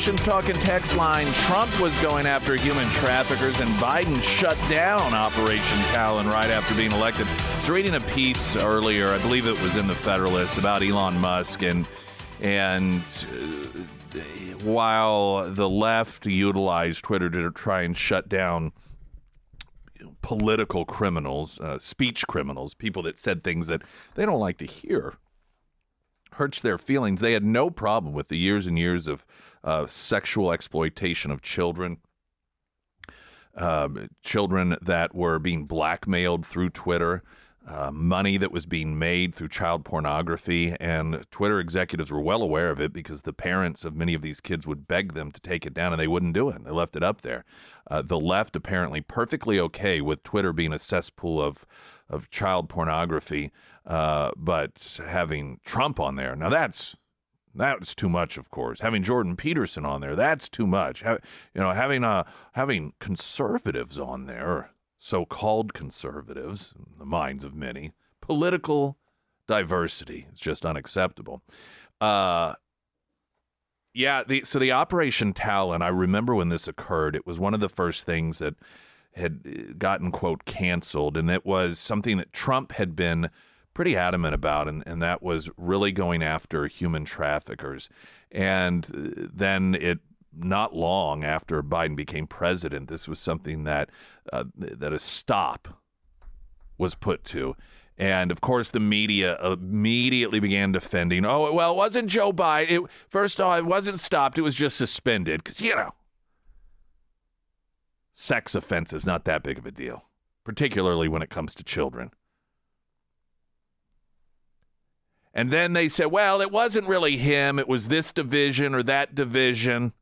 Talking text line. Trump was going after human traffickers, and Biden shut down Operation Talon right after being elected. I was reading a piece earlier, I believe it was in the Federalist, about Elon Musk and and uh, while the left utilized Twitter to try and shut down political criminals, uh, speech criminals, people that said things that they don't like to hear hurts their feelings. They had no problem with the years and years of uh, sexual exploitation of children, um, children that were being blackmailed through Twitter. Uh, money that was being made through child pornography, and Twitter executives were well aware of it because the parents of many of these kids would beg them to take it down, and they wouldn't do it. They left it up there. Uh, the left apparently perfectly okay with Twitter being a cesspool of of child pornography, uh, but having Trump on there now that's that's too much, of course. Having Jordan Peterson on there, that's too much. You know, having uh, having conservatives on there, so-called conservatives, in the minds of many, political diversity is just unacceptable. Uh, yeah, the so the Operation Talon. I remember when this occurred. It was one of the first things that had uh, gotten quote canceled, and it was something that Trump had been pretty adamant about, and, and that was really going after human traffickers. And uh, then it not long after Biden became president, this was something that uh, that a stop was put to. And of course, the media immediately began defending. Oh, well, it wasn't Joe Biden. It, first of all, it wasn't stopped. It was just suspended because you know, sex offense is not that big of a deal, particularly when it comes to children. And then they said, well, it wasn't really him. It was this division or that division.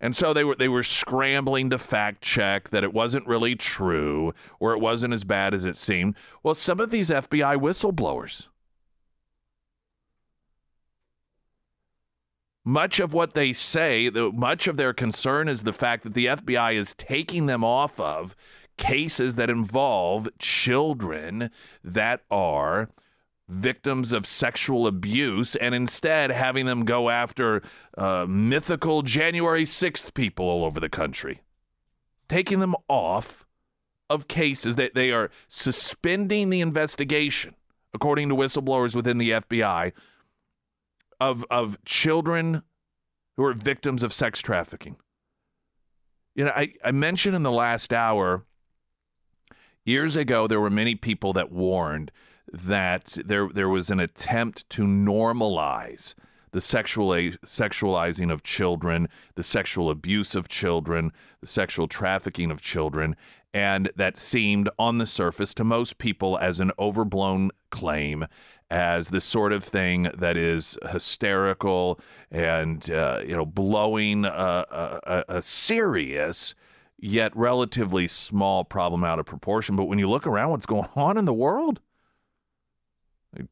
And so they were they were scrambling to fact check that it wasn't really true or it wasn't as bad as it seemed. Well, some of these FBI whistleblowers much of what they say, much of their concern is the fact that the FBI is taking them off of cases that involve children that are victims of sexual abuse and instead having them go after uh, mythical January 6th people all over the country. Taking them off of cases that they are suspending the investigation, according to whistleblowers within the FBI, of, of children who are victims of sex trafficking. You know, I, I mentioned in the last hour, years ago, there were many people that warned that there there was an attempt to normalize the sexual sexualizing of children, the sexual abuse of children, the sexual trafficking of children, and that seemed on the surface to most people as an overblown claim, as the sort of thing that is hysterical and uh, you know blowing a, a, a serious yet relatively small problem out of proportion. But when you look around, what's going on in the world?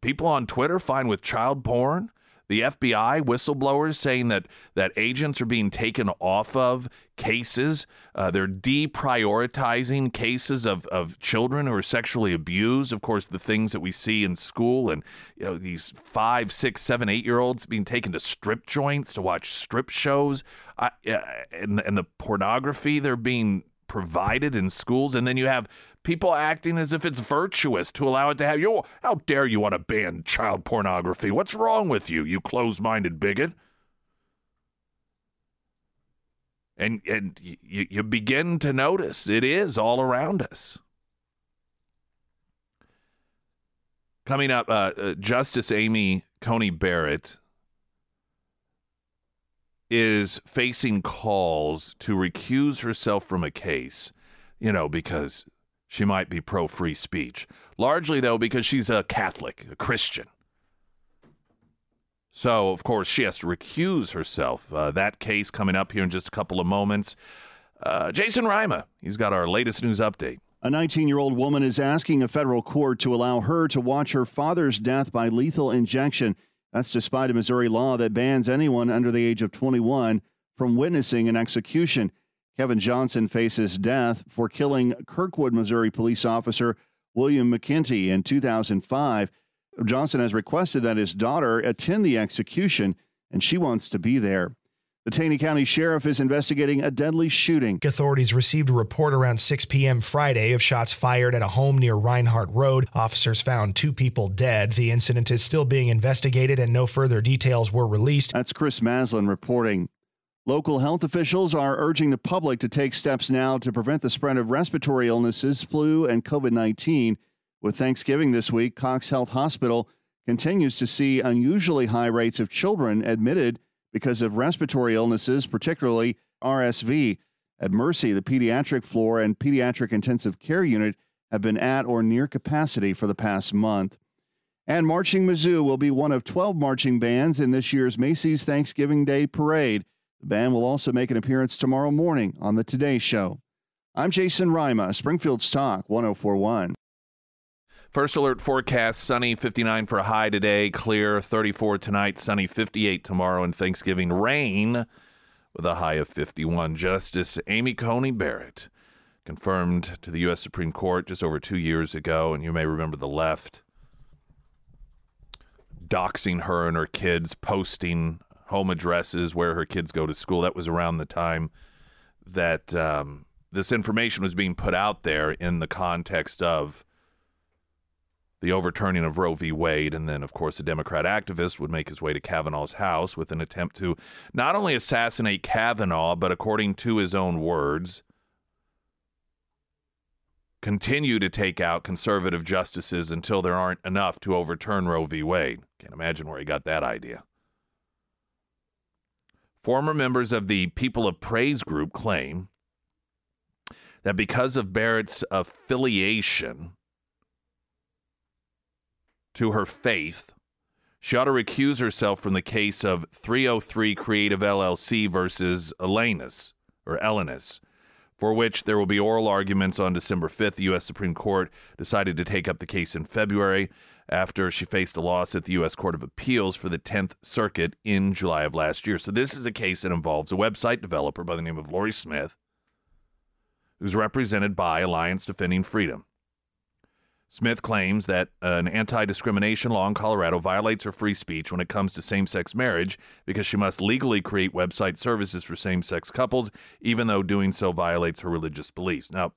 People on Twitter fine with child porn. The FBI whistleblowers saying that that agents are being taken off of cases. Uh, they're deprioritizing cases of, of children who are sexually abused. Of course, the things that we see in school and you know these five, six, seven, eight year olds being taken to strip joints to watch strip shows, uh, and and the pornography they're being provided in schools, and then you have people acting as if it's virtuous to allow it to have you. How dare you want to ban child pornography? What's wrong with you, you closed-minded bigot? And and you, you begin to notice it is all around us. Coming up, uh, uh, Justice Amy Coney Barrett is facing calls to recuse herself from a case, you know, because she might be pro free speech. Largely, though, because she's a Catholic, a Christian. So, of course, she has to recuse herself. Uh, that case coming up here in just a couple of moments. Uh, Jason Rima, he's got our latest news update. A 19 year old woman is asking a federal court to allow her to watch her father's death by lethal injection. That's despite a Missouri law that bans anyone under the age of 21 from witnessing an execution. Kevin Johnson faces death for killing Kirkwood, Missouri police officer William McEntee in 2005. Johnson has requested that his daughter attend the execution. and she wants to be there. The Taney County Sheriff is investigating a deadly shooting. Authorities received a report around 6 p.m. Friday of shots fired at a home near Reinhardt Road. Officers found two people dead. The incident is still being investigated and no further details were released. That's Chris Maslin reporting. Local health officials are urging the public to take steps now to prevent the spread of respiratory illnesses, flu, and COVID 19. With Thanksgiving this week, Cox Health Hospital continues to see unusually high rates of children admitted because of respiratory illnesses, particularly RSV. At Mercy, the pediatric floor and pediatric intensive care unit have been at or near capacity for the past month. And Marching Mizzou will be one of 12 marching bands in this year's Macy's Thanksgiving Day Parade. The band will also make an appearance tomorrow morning on the Today Show. I'm Jason Rima, Springfield's Talk 1041. First alert forecast sunny 59 for a high today, clear 34 tonight, sunny 58 tomorrow, and Thanksgiving rain with a high of 51. Justice Amy Coney Barrett confirmed to the U.S. Supreme Court just over two years ago, and you may remember the left doxing her and her kids, posting home addresses where her kids go to school. That was around the time that um, this information was being put out there in the context of the overturning of Roe v. Wade. And then, of course, a Democrat activist would make his way to Kavanaugh's house with an attempt to not only assassinate Kavanaugh, but according to his own words, continue to take out conservative justices until there aren't enough to overturn Roe v. Wade. Can't imagine where he got that idea. Former members of the People of Praise group claim that because of Barrett's affiliation to her faith, she ought to recuse herself from the case of 303 Creative LLC versus Elenis or Elenis, for which there will be oral arguments on December 5th. The U.S. Supreme Court decided to take up the case in February after she faced a loss at the U.S. Court of Appeals for the 10th Circuit in July of last year. So, this is a case that involves a website developer by the name of Lorie Smith, who's represented by Alliance Defending Freedom. Smith claims that an anti discrimination law in Colorado violates her free speech when it comes to same sex marriage because she must legally create website services for same sex couples, even though doing so violates her religious beliefs. Now,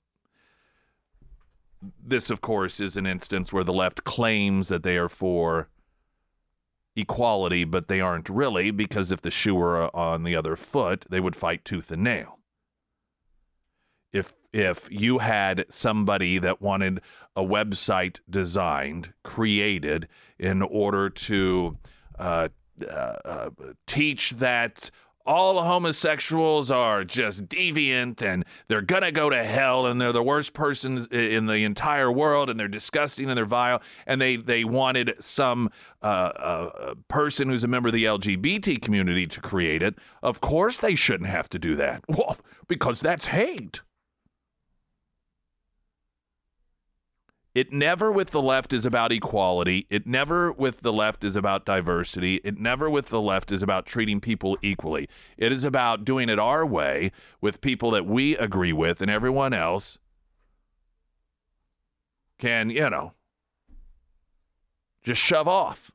this, of course, is an instance where the left claims that they are for equality, but they aren't really, because if the shoe were uh, on the other foot, they would fight tooth and nail if if you had somebody that wanted a website designed, created in order to uh, uh, uh, teach that all homosexuals are just deviant and they're gonna go to hell and they're the worst persons in the entire world and they're disgusting and they're vile and they they wanted some uh, uh, person who's a member of the LGBT community to create it. Of course, they shouldn't have to do that. Well, because that's hate. It never with the left is about equality. It never with the left is about diversity. It never with the left is about treating people equally. It is about doing it our way with people that we agree with, and everyone else can, you know, just shove off.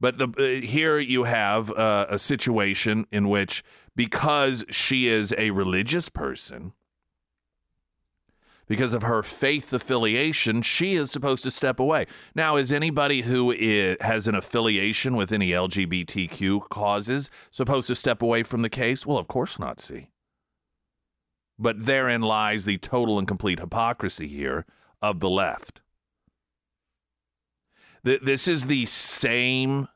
But the, uh, here you have uh, a situation in which because she is a religious person, because of her faith affiliation, she is supposed to step away. Now, is anybody who is, has an affiliation with any LGBTQ causes supposed to step away from the case? Well, of course not, see. But therein lies the total and complete hypocrisy here of the left. This is the same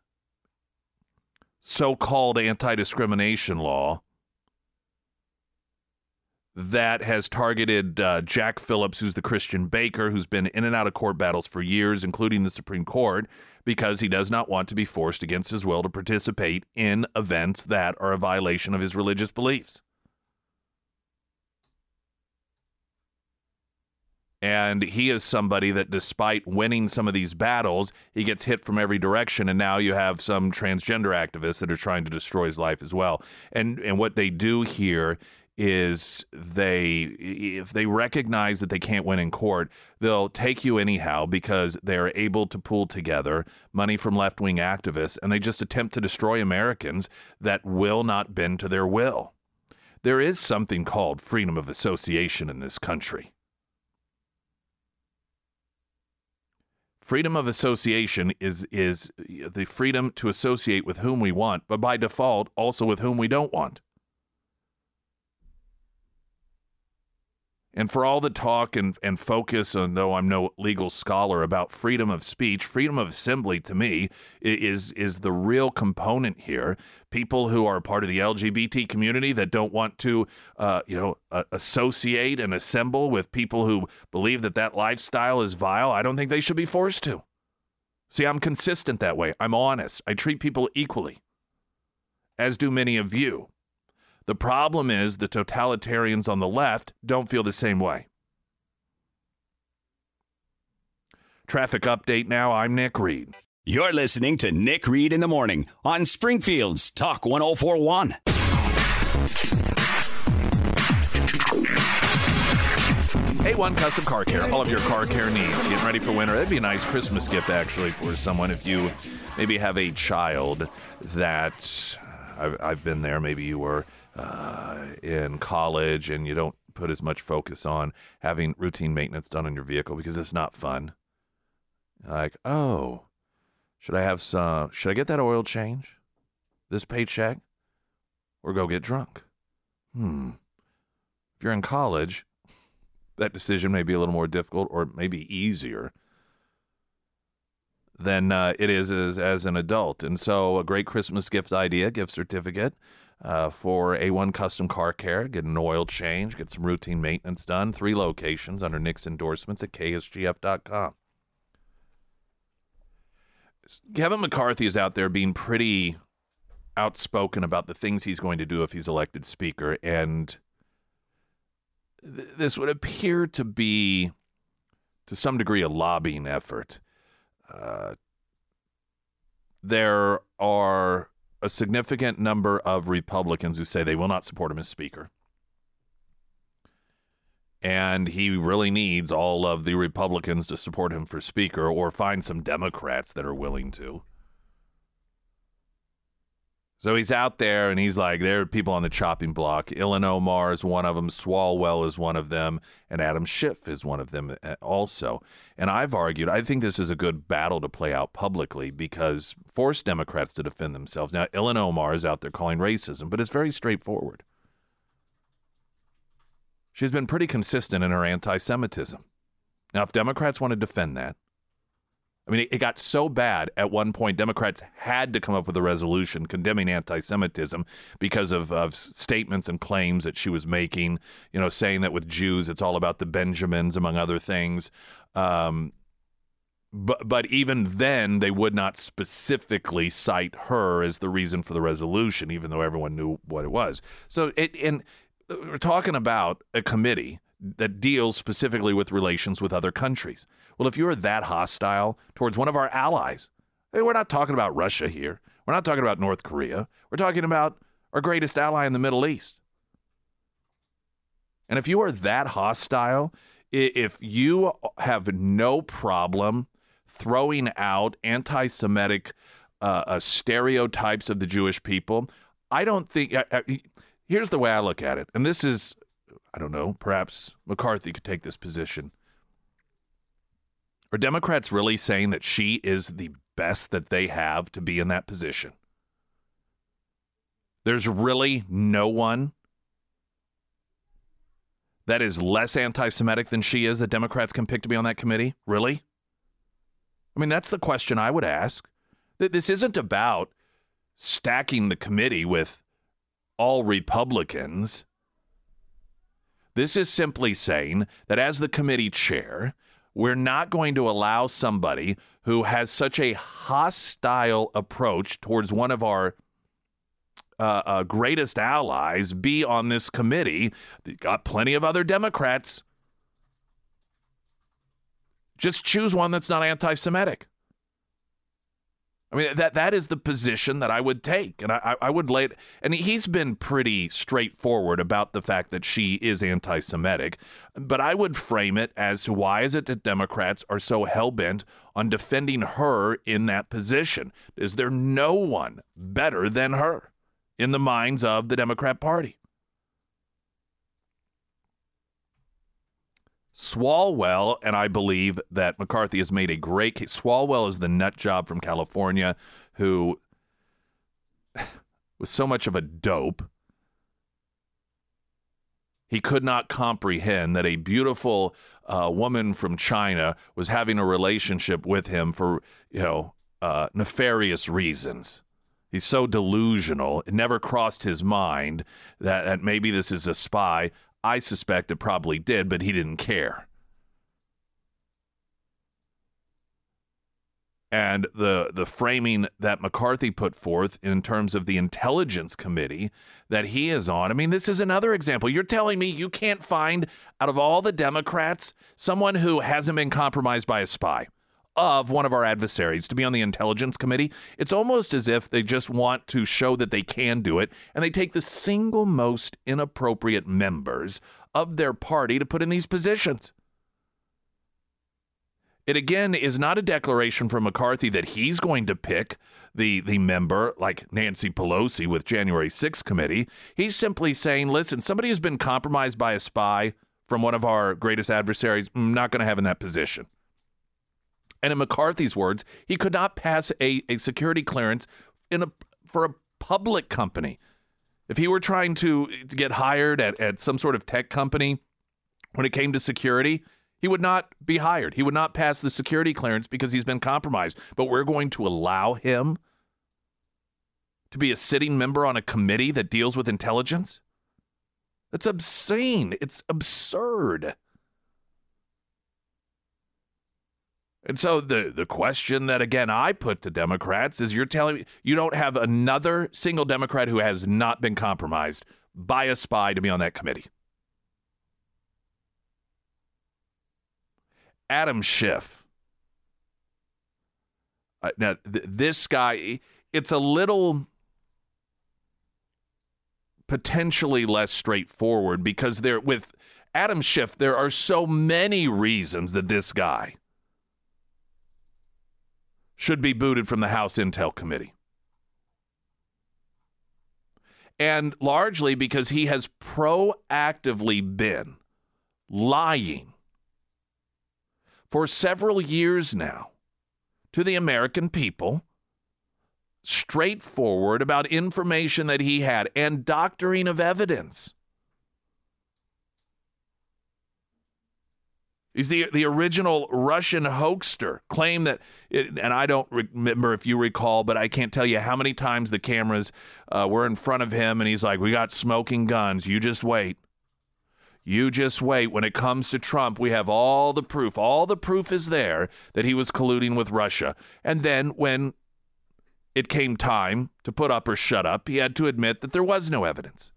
so called anti discrimination law that has targeted uh, Jack Phillips, who's the Christian baker, who's been in and out of court battles for years, including the Supreme Court, because he does not want to be forced against his will to participate in events that are a violation of his religious beliefs. And he is somebody that, despite winning some of these battles, he gets hit from every direction. And now you have some transgender activists that are trying to destroy his life as well. And and what they do here is they if they recognize that they can't win in court, they'll take you anyhow because they're able to pull together money from left-wing activists and they just attempt to destroy Americans that will not bend to their will. There is something called freedom of association in this country. Freedom of association is is the freedom to associate with whom we want, but by default also with whom we don't want. And for all the talk and, and focus, and though I'm no legal scholar about freedom of speech, freedom of assembly to me is is the real component here. People who are part of the LGBT community that don't want to, uh, you know, associate and assemble with people who believe that that lifestyle is vile. I don't think they should be forced to. See, I'm consistent that way. I'm honest. I treat people equally, as do many of you. The problem is the totalitarians on the left don't feel the same way. Traffic update now. I'm Nick Reed. You're listening to Nick Reed in the Morning on Springfield's Talk 1041. A1 Custom Car Care, all of your car care needs. Getting ready for winter. That'd be a nice Christmas gift, actually, for someone if you maybe have a child that uh, I've, I've been there. Maybe you were uh, in college and you don't put as much focus on having routine maintenance done on your vehicle because it's not fun. Like, oh, should I have some? Should I get that oil change this paycheck or go get drunk? Hmm. If you're in college, that decision may be a little more difficult or maybe easier than uh, it is as, as an adult. And so, a great Christmas gift idea, gift certificate uh, for A1 Custom Car Care. Get an oil change, get some routine maintenance done. Three locations under Nick's endorsements at ksgf.com. Kevin McCarthy is out there being pretty outspoken about the things he's going to do if he's elected Speaker. And th- this would appear to be, to some degree, a lobbying effort. Uh, there are a significant number of Republicans who say they will not support him as Speaker. And he really needs all of the Republicans to support him for Speaker or find some Democrats that are willing to. So he's out there and he's like, there are people on the chopping block. Ilhan Omar is one of them. Swalwell is one of them. And Adam Schiff is one of them uh, also. And I've argued, I think this is a good battle to play out publicly because force Democrats to defend themselves. Now, Ilhan Omar is out there calling racism, but it's very straightforward. She's been pretty consistent in her anti Semitism. Now, if Democrats want to defend that, I mean, it, it, got so bad at one point, Democrats had to come up with a resolution condemning anti Semitism because of, of statements and claims that she was making, you know, saying that with Jews, it's all about the Benjamins, among other things. Um, but, but even then, they would not specifically cite her as the reason for the resolution, even though everyone knew what it was. So, it, and we're talking about a committee that deals specifically with relations with other countries. Well, if you're that hostile towards one of our allies, hey, we're not talking about Russia here. We're not talking about North Korea. We're talking about our greatest ally in the Middle East. And if you are that hostile, if you have no problem throwing out anti Semitic uh, uh, stereotypes of the Jewish people, I don't think. Here's the way I look at it. And this is I don't know, perhaps McCarthy could take this position. Are Democrats really saying that she is the best that they have to be in that position? There's really no one that is less anti Semitic than she is that Democrats can pick to be on that committee? Really? I mean, that's the question I would ask. This isn't about stacking the committee with all Republicans. This is simply saying that as the committee chair, we're not going to allow somebody who has such a hostile approach towards one of our uh, uh, greatest allies be on this committee. got plenty of other Democrats. Just choose one that's not anti Semitic. I mean that that is the position that I would take, and I, I would lay it. And he's been pretty straightforward about the fact that she is anti-Semitic, but I would frame it as to why is it that Democrats are so hell bent on defending her in that position? Is there no one better than her in the minds of the Democrat Party? Swalwell, and I believe that McCarthy has made a great case. Swalwell is the nut job from California who was so much of a dope. He could not comprehend that a beautiful uh, woman from China was having a relationship with him for, you know, uh, nefarious reasons. He's so delusional. It never crossed his mind that, that maybe this is a spy. I suspect it probably did, but he didn't care. And the the framing that McCarthy put forth in terms of the intelligence committee that he is on. I mean, this is another example. You're telling me you can't find out of all the Democrats someone who hasn't been compromised by a spy of one of our adversaries to be on the intelligence committee. It's almost as if they just want to show that they can do it, and they take the single most inappropriate members of their party to put in these positions. It again is not a declaration from McCarthy that he's going to pick the the member like Nancy Pelosi with January 6th committee. He's simply saying, listen, somebody who's been compromised by a spy from one of our greatest adversaries, I'm not going to have in that position. And in McCarthy's words, he could not pass a, a security clearance in a for a public company. If he were trying to, to get hired at, at some sort of tech company when it came to security, he would not be hired. He would not pass the security clearance because he's been compromised. But we're going to allow him to be a sitting member on a committee that deals with intelligence? That's obscene. It's absurd. And so the the question that again I put to Democrats is you're telling me you don't have another single Democrat who has not been compromised by a spy to be on that committee. Adam Schiff. Uh, now th- this guy it's a little potentially less straightforward because there with Adam Schiff there are so many reasons that this guy should be booted from the House Intel Committee. And largely because he has proactively been lying for several years now to the American people, straightforward about information that he had and doctoring of evidence. He's the the original Russian hoaxer. Claim that, it, and I don't remember if you recall, but I can't tell you how many times the cameras uh, were in front of him, and he's like, "We got smoking guns. You just wait. You just wait. When it comes to Trump, we have all the proof. All the proof is there that he was colluding with Russia. And then when it came time to put up or shut up, he had to admit that there was no evidence."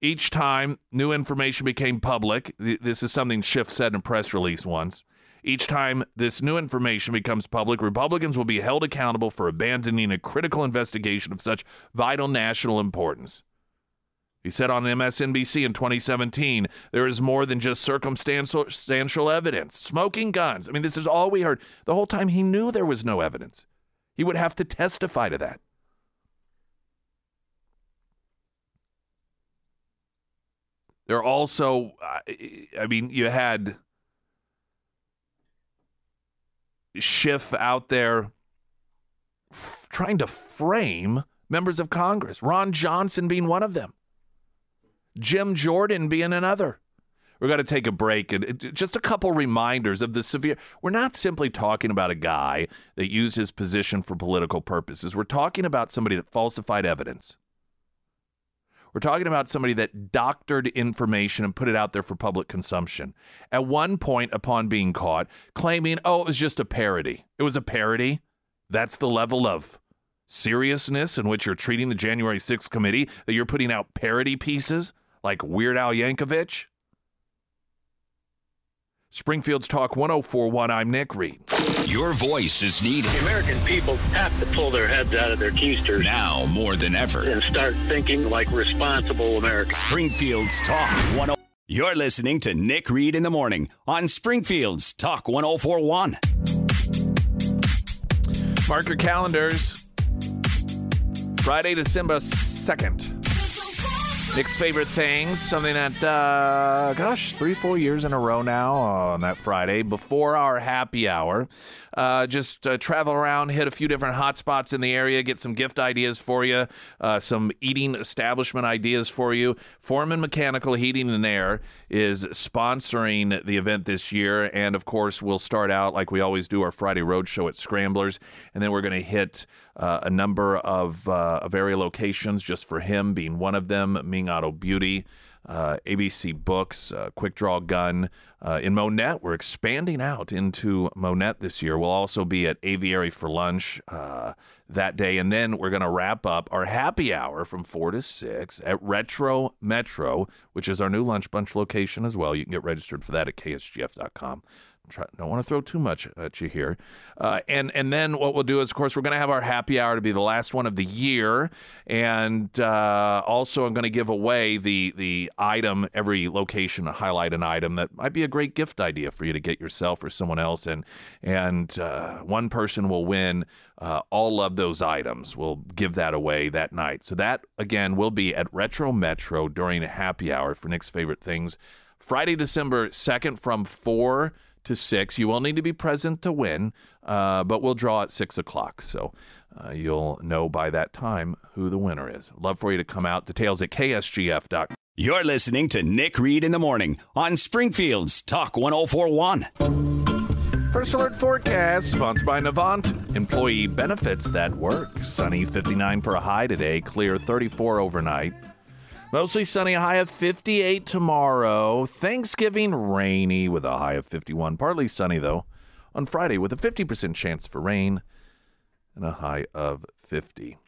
Each time new information became public, this is something Schiff said in a press release once. Each time this new information becomes public, Republicans will be held accountable for abandoning a critical investigation of such vital national importance. He said on MSNBC in 2017, there is more than just circumstantial evidence. Smoking guns. I mean, this is all we heard. The whole time he knew there was no evidence. He would have to testify to that. There also, I mean, you had Schiff out there f- trying to frame members of Congress, Ron Johnson being one of them, Jim Jordan being another. We're going to take a break and just a couple reminders of the severe. We're not simply talking about a guy that used his position for political purposes. We're talking about somebody that falsified evidence. We're talking about somebody that doctored information and put it out there for public consumption. At one point, upon being caught, claiming, oh, it was just a parody. It was a parody. That's the level of seriousness in which you're treating the January 6th committee, that you're putting out parody pieces like Weird Al Yankovic. Springfield's Talk 1041. I'm Nick Reed. Your voice is needed. The American people have to pull their heads out of their keisters now more than ever. and start thinking like responsible Americans. Springfield's Talk 10. You're listening to Nick Reed in the morning on Springfield's Talk 1041. Mark your calendars. Friday, December 2nd. Nick's favorite things, something that, uh, gosh, three, four years in a row now on that Friday before our happy hour. Uh, just uh, travel around, hit a few different hot spots in the area, get some gift ideas for you, uh, some eating establishment ideas for you. Foreman Mechanical Heating and Air is sponsoring the event this year. And of course, we'll start out like we always do our Friday Road Show at Scramblers. And then we're going to hit uh, a number of, uh, of area locations just for him being one of them, Ming Auto Beauty. Uh, ABC Books, uh, Quick Draw Gun. Uh, in Monett, we're expanding out into Monett this year. We'll also be at Aviary for lunch uh, that day. And then we're going to wrap up our happy hour from 4 to 6 at Retro Metro, which is our new lunch bunch location as well. You can get registered for that at ksgf.com. Try, don't want to throw too much at you here. Uh, and and then what we'll do is, of course, we're going to have our happy hour to be the last one of the year, and uh, also I'm going to give away the the item every location to highlight an item that might be a great gift idea for you to get yourself or someone else, and and uh, one person will win uh, all of those items. We'll give that away that night. So that again will be at Retro Metro during a happy hour for Nick's favorite things. Friday, December 2nd from 4 to 6. You will need to be present to win, uh, but we'll draw at 6 o'clock. So uh, you'll know by that time who the winner is. Love for you to come out. Details at ksgf.com. You're listening to Nick Reed in the morning on Springfield's Talk 1041. First Alert Forecast, sponsored by Navant. Employee benefits that work. Sunny 59 for a high today, clear 34 overnight. Mostly sunny, a high of 58 tomorrow. Thanksgiving rainy with a high of 51. Partly sunny, though, on Friday with a 50% chance for rain and a high of 50.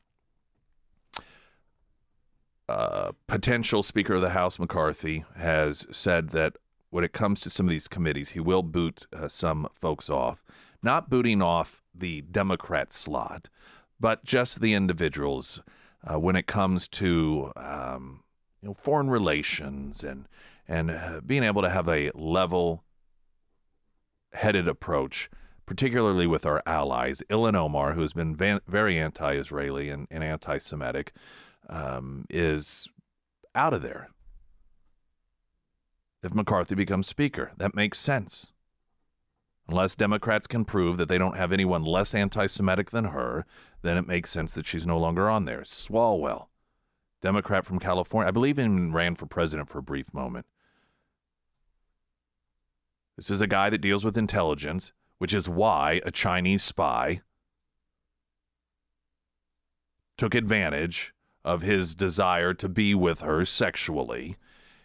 Uh, potential Speaker of the House McCarthy has said that when it comes to some of these committees, he will boot uh, some folks off. Not booting off the Democrat slot, but just the individuals uh, when it comes to um, you know foreign relations and and uh, being able to have a level headed approach particularly with our allies. Ilhan Omar who has been van- very anti-Israeli and, and anti-Semitic um, is out of there. If McCarthy becomes speaker that makes sense. Unless Democrats can prove that they don't have anyone less anti-Semitic than her then it makes sense that she's no longer on there. Swalwell Democrat from California. I believe even ran for president for a brief moment. This is a guy that deals with intelligence, which is why a Chinese spy took advantage of his desire to be with her sexually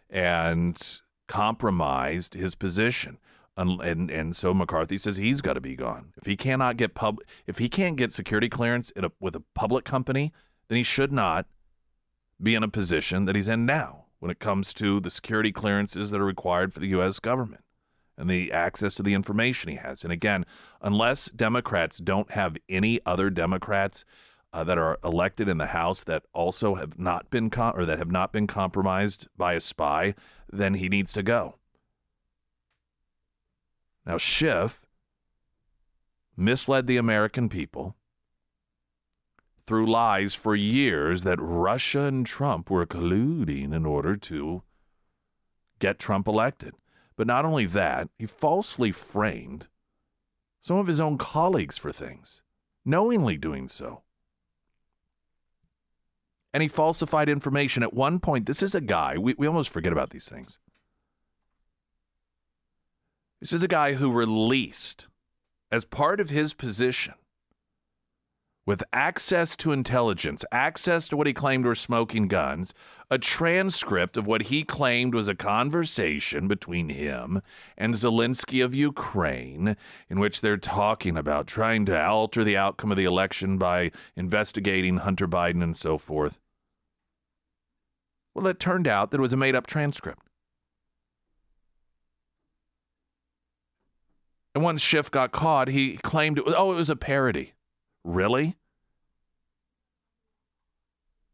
and compromised his position. And, and, and so McCarthy says he's got to be gone. If he cannot get pub, if he can't get security clearance a, with a public company, then he should not be in a position that he's in now when it comes to the security clearances that are required for the U.S. government and the access to the information he has. And again, unless Democrats don't have any other Democrats uh, that are elected in the House that also have not been com- or that have not been compromised by a spy, then he needs to go. Now Schiff misled the American people through lies for years that Russia and Trump were colluding in order to get Trump elected. But not only that, he falsely framed some of his own colleagues for things, knowingly doing so. And he falsified information. At one point, this is a guy, we, we almost forget about these things. This is a guy who released, as part of his position, with access to intelligence, access to what he claimed were smoking guns, a transcript of what he claimed was a conversation between him and Zelensky of Ukraine, in which they're talking about trying to alter the outcome of the election by investigating Hunter Biden and so forth. Well, it turned out that it was a made up transcript. And once Schiff got caught, he claimed it was, oh, it was a parody. Really?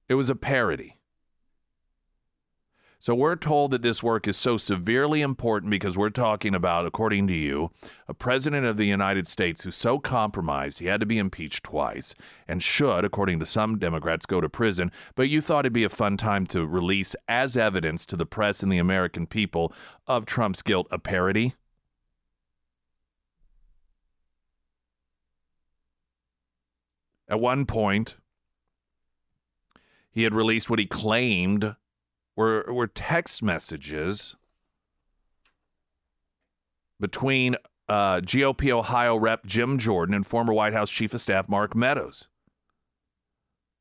It was a parody. So we're told that this work is so severely important because we're talking about, according to you, a president of the United States who's so compromised he had to be impeached twice and should, according to some Democrats, go to prison. But you thought it'd be a fun time to release as evidence to the press and the American people of Trump's guilt a parody? At one point, he had released what he claimed were were text messages between uh, GOP Ohio Rep Jim Jordan and former White House Chief of Staff Mark Meadows.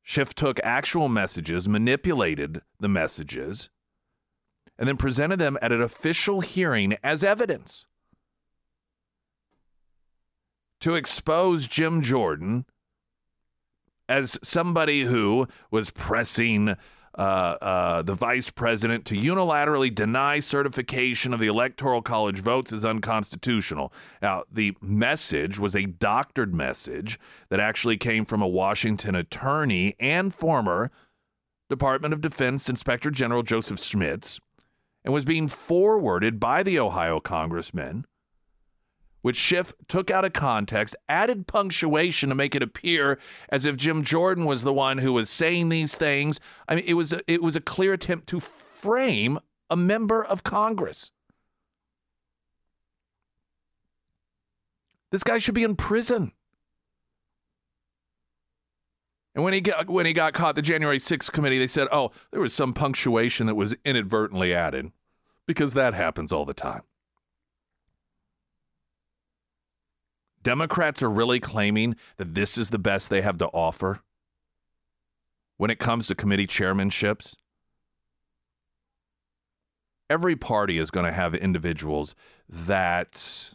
Schiff took actual messages, manipulated the messages, and then presented them at an official hearing as evidence to expose Jim Jordan as somebody who was pressing uh, uh, the vice president to unilaterally deny certification of the Electoral College votes is unconstitutional. Now, the message was a doctored message that actually came from a Washington attorney and former Department of Defense Inspector General Joseph Schmitz and was being forwarded by the Ohio congressman which Schiff took out of context, added punctuation to make it appear as if Jim Jordan was the one who was saying these things. I mean, it was a, it was a clear attempt to frame a member of Congress. This guy should be in prison. And when he got when he got caught, the January 6th committee, they said, "Oh, there was some punctuation that was inadvertently added," because that happens all the time. Democrats are really claiming that this is the best they have to offer when it comes to committee chairmanships. Every party is going to have individuals that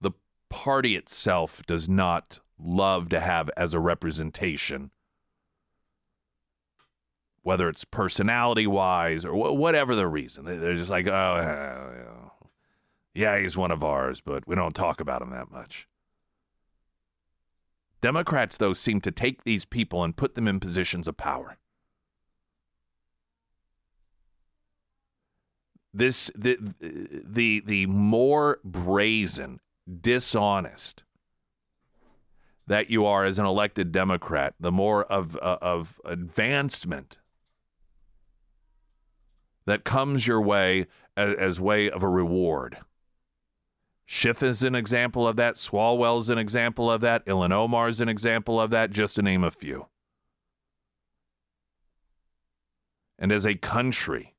the party itself does not love to have as a representation, whether it's personality wise or whatever the reason. They're just like, oh, yeah, he's one of ours, but we don't talk about him that much. Democrats, though, seem to take these people and put them in positions of power. This the the the more brazen, dishonest that you are as an elected Democrat, the more of uh, of advancement that comes your way as, as way of a reward. Schiff is an example of that. Swalwell is an example of that. Omar is an example of that, just to name a few. And as a country,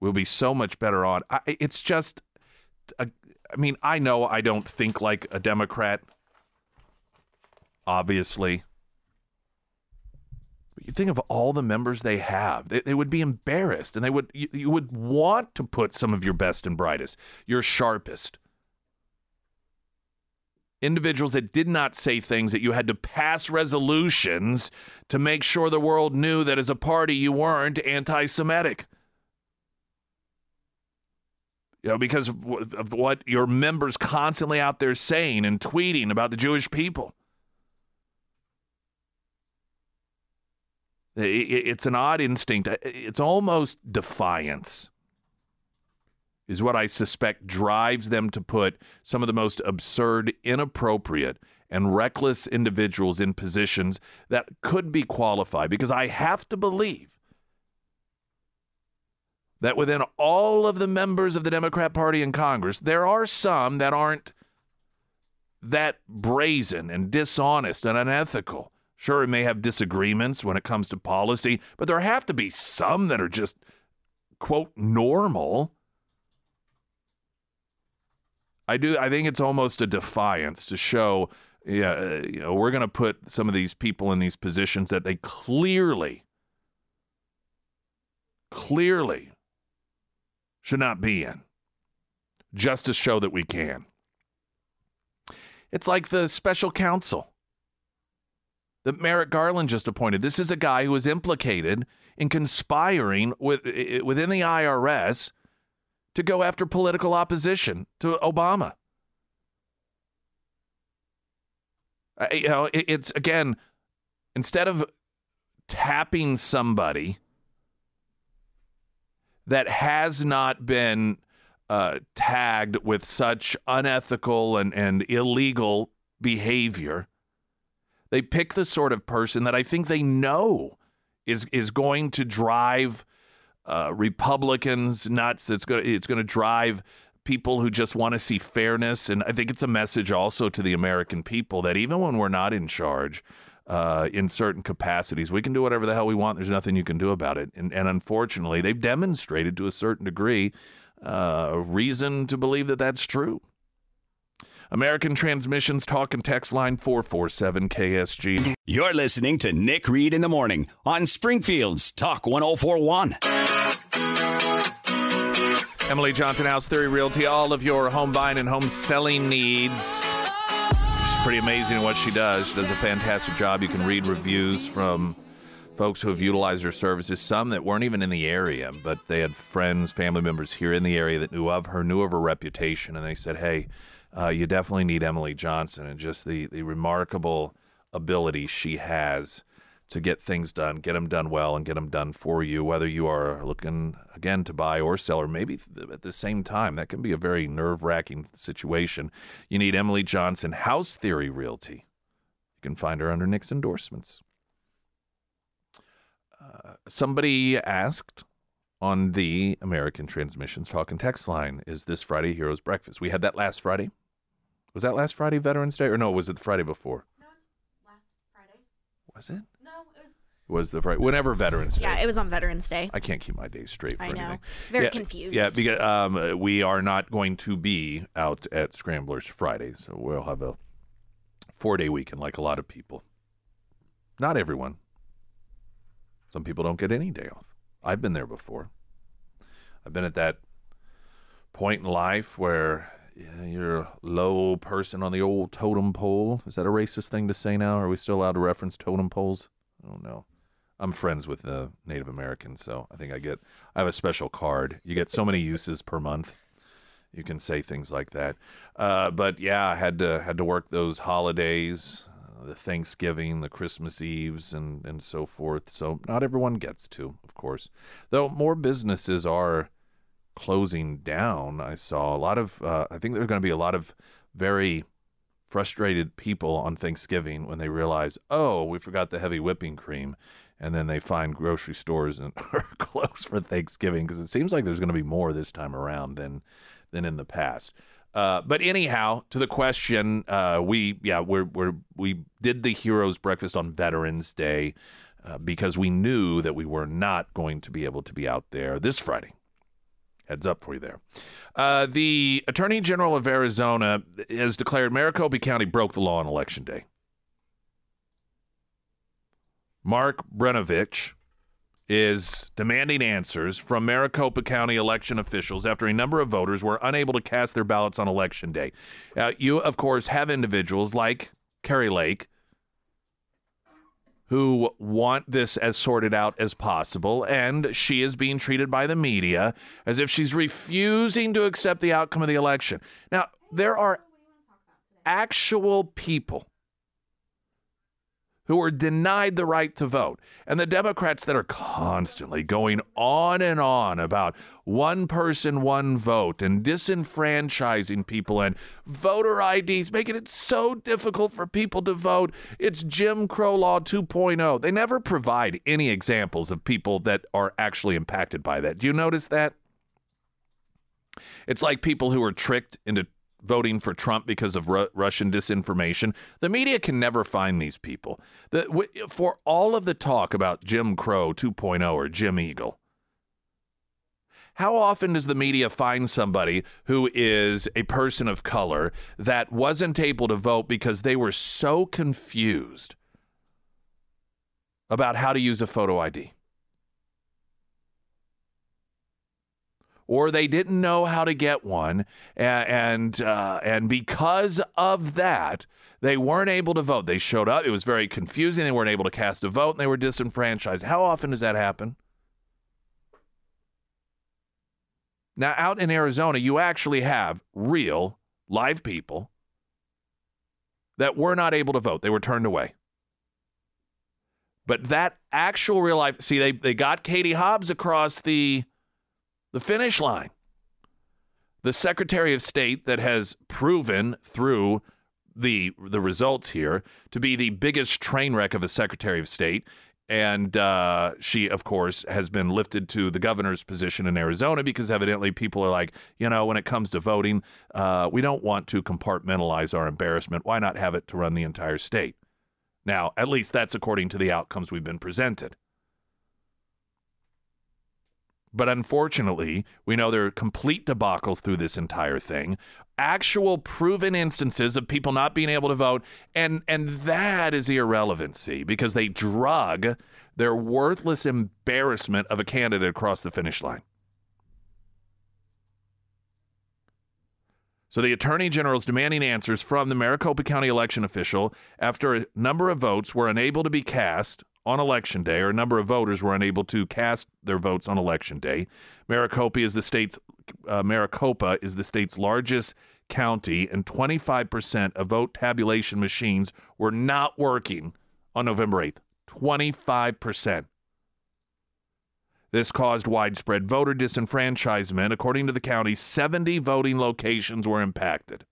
we'll be so much better on. It's just, a, I mean, I know I don't think like a Democrat, obviously. But you think of all the members they have, they, they would be embarrassed and they would, you, you would want to put some of your best and brightest, your sharpest individuals that did not say things that you had to pass resolutions to make sure the world knew that as a party you weren't anti Semitic. You know, because of, of what your members constantly out there saying and tweeting about the Jewish people. It's an odd instinct. It's almost defiance is what I suspect drives them to put some of the most absurd, inappropriate, and reckless individuals in positions that could be qualified. Because I have to believe that within all of the members of the Democrat Party in Congress, there are some that aren't that brazen and dishonest and unethical. Sure, it may have disagreements when it comes to policy, but there have to be some that are just, quote, normal I do. I think it's almost a defiance to show. Yeah, uh, you know, we're going to put some of these people in these positions that they clearly, clearly should not be in, just to show that we can. It's like the special counsel that Merrick Garland just appointed. This is a guy who was implicated in conspiring with within the IRS to go after political opposition to Obama. Uh, you know, it, it's again, instead of tapping somebody that has not been uh, tagged with such unethical and, and illegal behavior, they pick the sort of person that I think they know is is going to drive uh, Republicans nuts. It's going it's going to drive people who just want to see fairness. And I think it's a message also to the American people that even when we're not in charge, uh, in certain capacities, we can do whatever the hell we want. There's nothing you can do about it. And, and unfortunately, they've demonstrated to a certain degree uh, reason to believe that that's true. American Transmissions Talk and Text Line 447 KSGM. You're listening to Nick Reed in the Morning on Springfield's Talk 1041. Emily Johnson, House Theory Realty, all of your home buying and home selling needs. She's pretty amazing at what she does. She does a fantastic job. You can read reviews from folks who have utilized her services, some that weren't even in the area, but they had friends, family members here in the area that knew of her, knew of her reputation, and they said, hey, uh, you definitely need Emily Johnson and just the, the remarkable ability she has to get things done, get them done well, and get them done for you, whether you are looking again to buy or sell, or maybe at the same time. That can be a very nerve wracking situation. You need Emily Johnson, House Theory Realty. You can find her under Nick's endorsements. Uh, somebody asked on the American Transmissions Talk and Text line, is this Friday Heroes Breakfast? We had that last Friday. Was that last Friday Veterans Day? Or no, was it the Friday before? No, it was last Friday. Was it? No, it was. Was the Friday? Whenever Veterans Day. Yeah, it was on Veterans Day. I can't keep my days straight for I know. anything. Very yeah, confused. Yeah, because um, we are not going to be out at Scramblers Friday, so we'll have a four-day weekend like a lot of people. Not everyone. Some people don't get any day off. I've been there before. I've been at that point in life where yeah, you're a low person on the old totem pole. Is that a racist thing to say now? Are we still allowed to reference totem poles? I don't know. I'm friends with the Native Americans, so I think I get I have a special card. You get so many uses per month. You can say things like that. Uh, but yeah, I had to had to work those holidays, uh, the Thanksgiving, the Christmas Eves, and and so forth. So not everyone gets to, of course. Though more businesses are closing down. I saw a lot of. Uh, I think there are going to be a lot of very frustrated people on Thanksgiving when they realize, oh, we forgot the heavy whipping cream, and then they find grocery stores and are closed for Thanksgiving because it seems like there's going to be more this time around than than in the past. Uh, but anyhow, to the question, uh, we yeah we're, we're we did the Heroes Breakfast on Veterans Day uh, because we knew that we were not going to be able to be out there this Friday. Heads up for you there. Uh, the Attorney General of Arizona has declared Maricopa County broke the law on Election Day. Mark Brnovich is demanding answers from Maricopa County election officials after a number of voters were unable to cast their ballots on Election Day. Uh, you, of course, have individuals like Kari Lake who want this as sorted out as possible, and she is being treated by the media as if she's refusing to accept the outcome of the election. Now, there are actual people who were denied the right to vote. And the Democrats that are constantly going on and on about one person, one vote and disenfranchising people and voter IDs, making it so difficult for people to vote. It's Jim Crow Law 2.0. They never provide any examples of people that are actually impacted by that. Do you notice that? It's like people who are tricked into voting for Trump because of Ru- Russian disinformation. The media can never find these people. The, w- for all of the talk about Jim Crow 2.0 or Jim Eagle, how often does the media find somebody who is a person of color that wasn't able to vote because they were so confused about how to use a photo ID? Or they didn't know how to get one, and and, uh, and because of that, they weren't able to vote. They showed up; it was very confusing. They weren't able to cast a vote, and they were disenfranchised. How often does that happen? Now, out in Arizona, you actually have real live people that were not able to vote. They were turned away. But that actual real life, see, they, they got Katie Hobbs across the the finish line. The Secretary of State that has proven through the the results here to be the biggest train wreck of a Secretary of State. And uh, she, of course, has been lifted to the governor's position in Arizona because evidently people are like, you know, when it comes to voting, uh, we don't want to compartmentalize our embarrassment. Why not have it to run the entire state? Now, at least that's according to the outcomes we've been presented. But unfortunately, we know there are complete debacles through this entire thing. Actual proven instances of people not being able to vote, and and that is irrelevancy because they drug their worthless embarrassment of a candidate across the finish line. So the Attorney General is demanding answers from the Maricopa County election official after a number of votes were unable to be cast on election day, or a number of voters were unable to cast their votes on election day. Maricopa is the state's uh, Maricopa is the state's largest county, and 25% of vote tabulation machines were not working on November 8th. 25%. This caused widespread voter disenfranchisement. According to the county, 70 voting locations were impacted.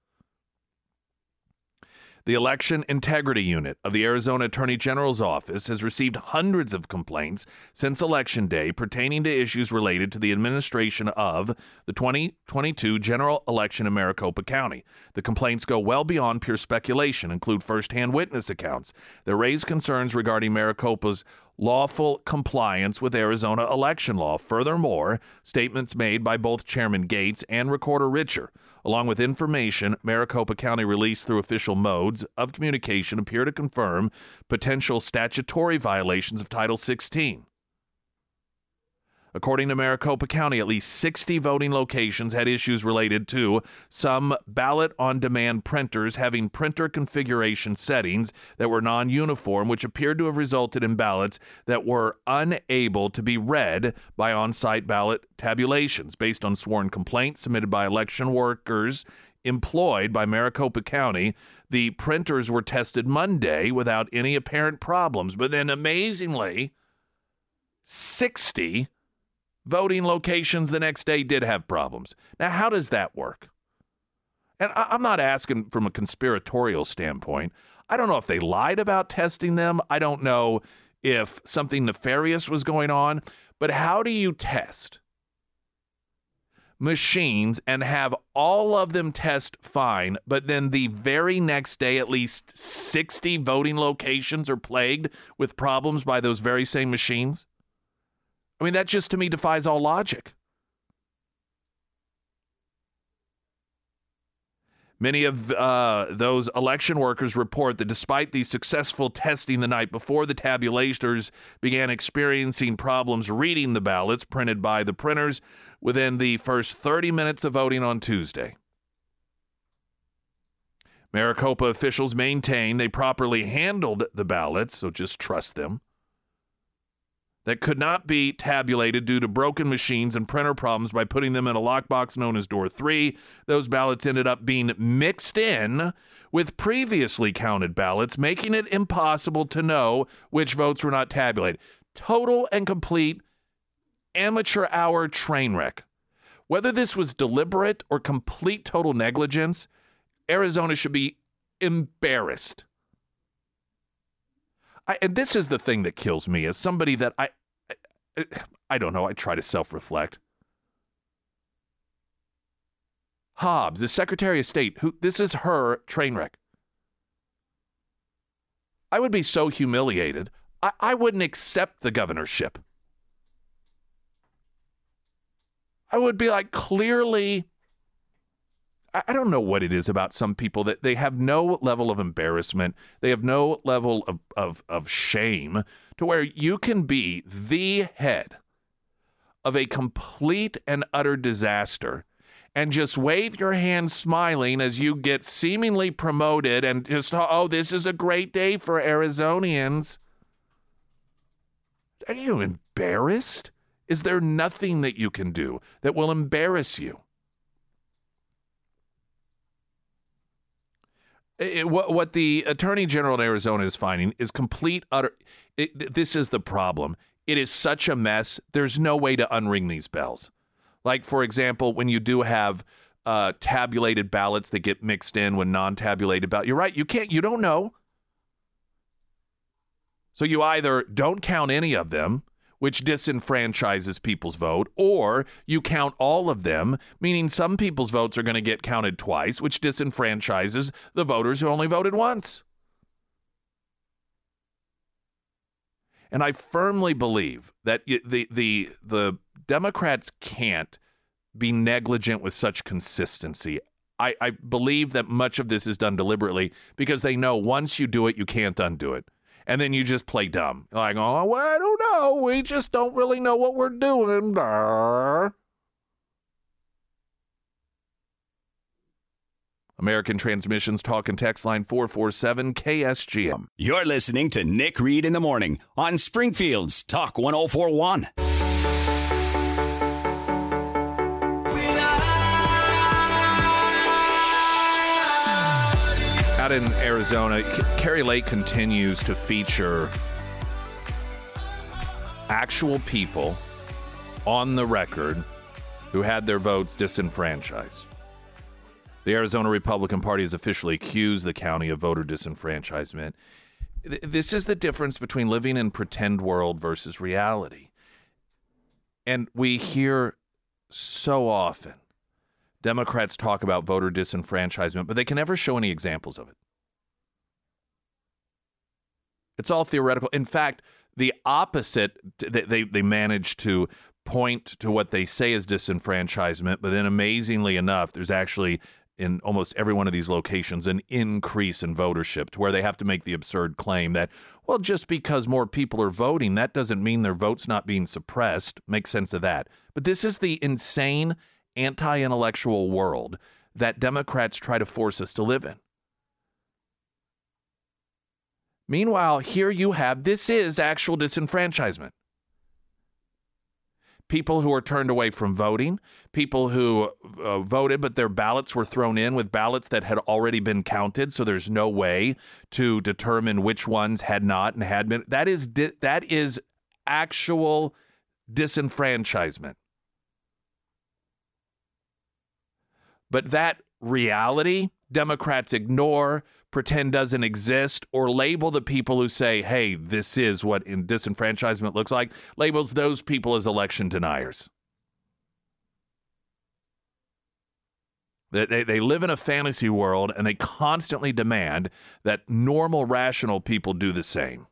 The Election Integrity Unit of the Arizona Attorney General's Office has received hundreds of complaints since Election Day pertaining to issues related to the administration of the 2022 general election in Maricopa County. The complaints go well beyond pure speculation, include firsthand witness accounts that raise concerns regarding Maricopa's lawful compliance with Arizona election law. Furthermore, statements made by both Chairman Gates and Recorder Richer, along with information Maricopa County released through official modes of communication, appear to confirm potential statutory violations of Title 16. According to Maricopa County, at least 60 voting locations had issues related to some ballot on demand printers having printer configuration settings that were non uniform, which appeared to have resulted in ballots that were unable to be read by on site ballot tabulations. Based on sworn complaints submitted by election workers employed by Maricopa County, the printers were tested Monday without any apparent problems. But then, amazingly, 60 voting locations the next day did have problems. Now, how does that work? And I- am not asking from a conspiratorial standpoint. I don't know if they lied about testing them. I don't know if something nefarious was going on. But how do you test machines and have all of them test fine, but then the very next day, at least 60 voting locations are plagued with problems by those very same machines? I mean, that just to me defies all logic. Many of uh, those election workers report that despite the successful testing the night before, the tabulators began experiencing problems reading the ballots printed by the printers within the first 30 minutes of voting on Tuesday. Maricopa officials maintain they properly handled the ballots, so just trust them that could not be tabulated due to broken machines and printer problems by putting them in a lockbox known as door 3 those ballots ended up being mixed in with previously counted ballots making it impossible to know which votes were not tabulated. Total and complete amateur hour train wreck. Whether this was deliberate or complete total negligence arizona should be embarrassed I, and this is the thing that kills me as somebody that I, I, I don't know. I try to self-reflect. Hobbs, the Secretary of State, who this is her train wreck. I would be so humiliated. I, I wouldn't accept the governorship. I would be like, clearly, I don't know what it is about some people that they have no level of embarrassment. They have no level of, of, of shame to where you can be the head of a complete and utter disaster and just wave your hand smiling as you get seemingly promoted and just, oh, this is a great day for Arizonians. Are you embarrassed? Is there nothing that you can do that will embarrass you? It- what, what the attorney general in Arizona is finding is complete utter. It, this is the problem. It is such a mess. There's no way to unring these bells. Like for example, when you do have uh, tabulated ballots that get mixed in with non-tabulated ballots, you're right. You can't. You don't know. So you either don't count any of them, which disenfranchises people's vote, or you count all of them, meaning some people's votes are going to get counted twice, which disenfranchises the voters who only voted once. And I firmly believe that the the the Democrats can't be negligent with such consistency. I, I believe that much of this is done deliberately because they know once you do it, you can't undo it. And then you just play dumb. Like, oh, well, I don't know. We just don't really know what we're doing. American Transmissions Talk and Text Line 447 KSGM. You're listening to Nick Reed in the morning on Springfield's Talk 1041. Out in Arizona, Kari Lake continues to feature actual people on the record who had their votes disenfranchised. The Arizona Republican Party has officially accused the county of voter disenfranchisement. This is the difference between living in pretend world versus reality. And we hear so often Democrats talk about voter disenfranchisement, but they can never show any examples of it. It's all theoretical. In fact, the opposite, they, they, they manage to point to what they say is disenfranchisement, but then amazingly enough, there's actually in almost every one of these locations an increase in votership to where they have to make the absurd claim that, well, just because more people are voting, that doesn't mean their vote's not being suppressed. Make sense of that. But this is the insane anti intellectual world that Democrats try to force us to live in. Meanwhile, here you have this is actual disenfranchisement. People who are turned away from voting, people who uh, voted but their ballots were thrown in with ballots that had already been counted, so there's no way to determine which ones had not and had been. That is di- that is actual disenfranchisement. But that reality, Democrats ignore, pretend doesn't exist, or label the people who say, hey, this is what disenfranchisement looks like, labels those people as election deniers. They, they, they live in a fantasy world and they constantly demand that normal, rational people do the same.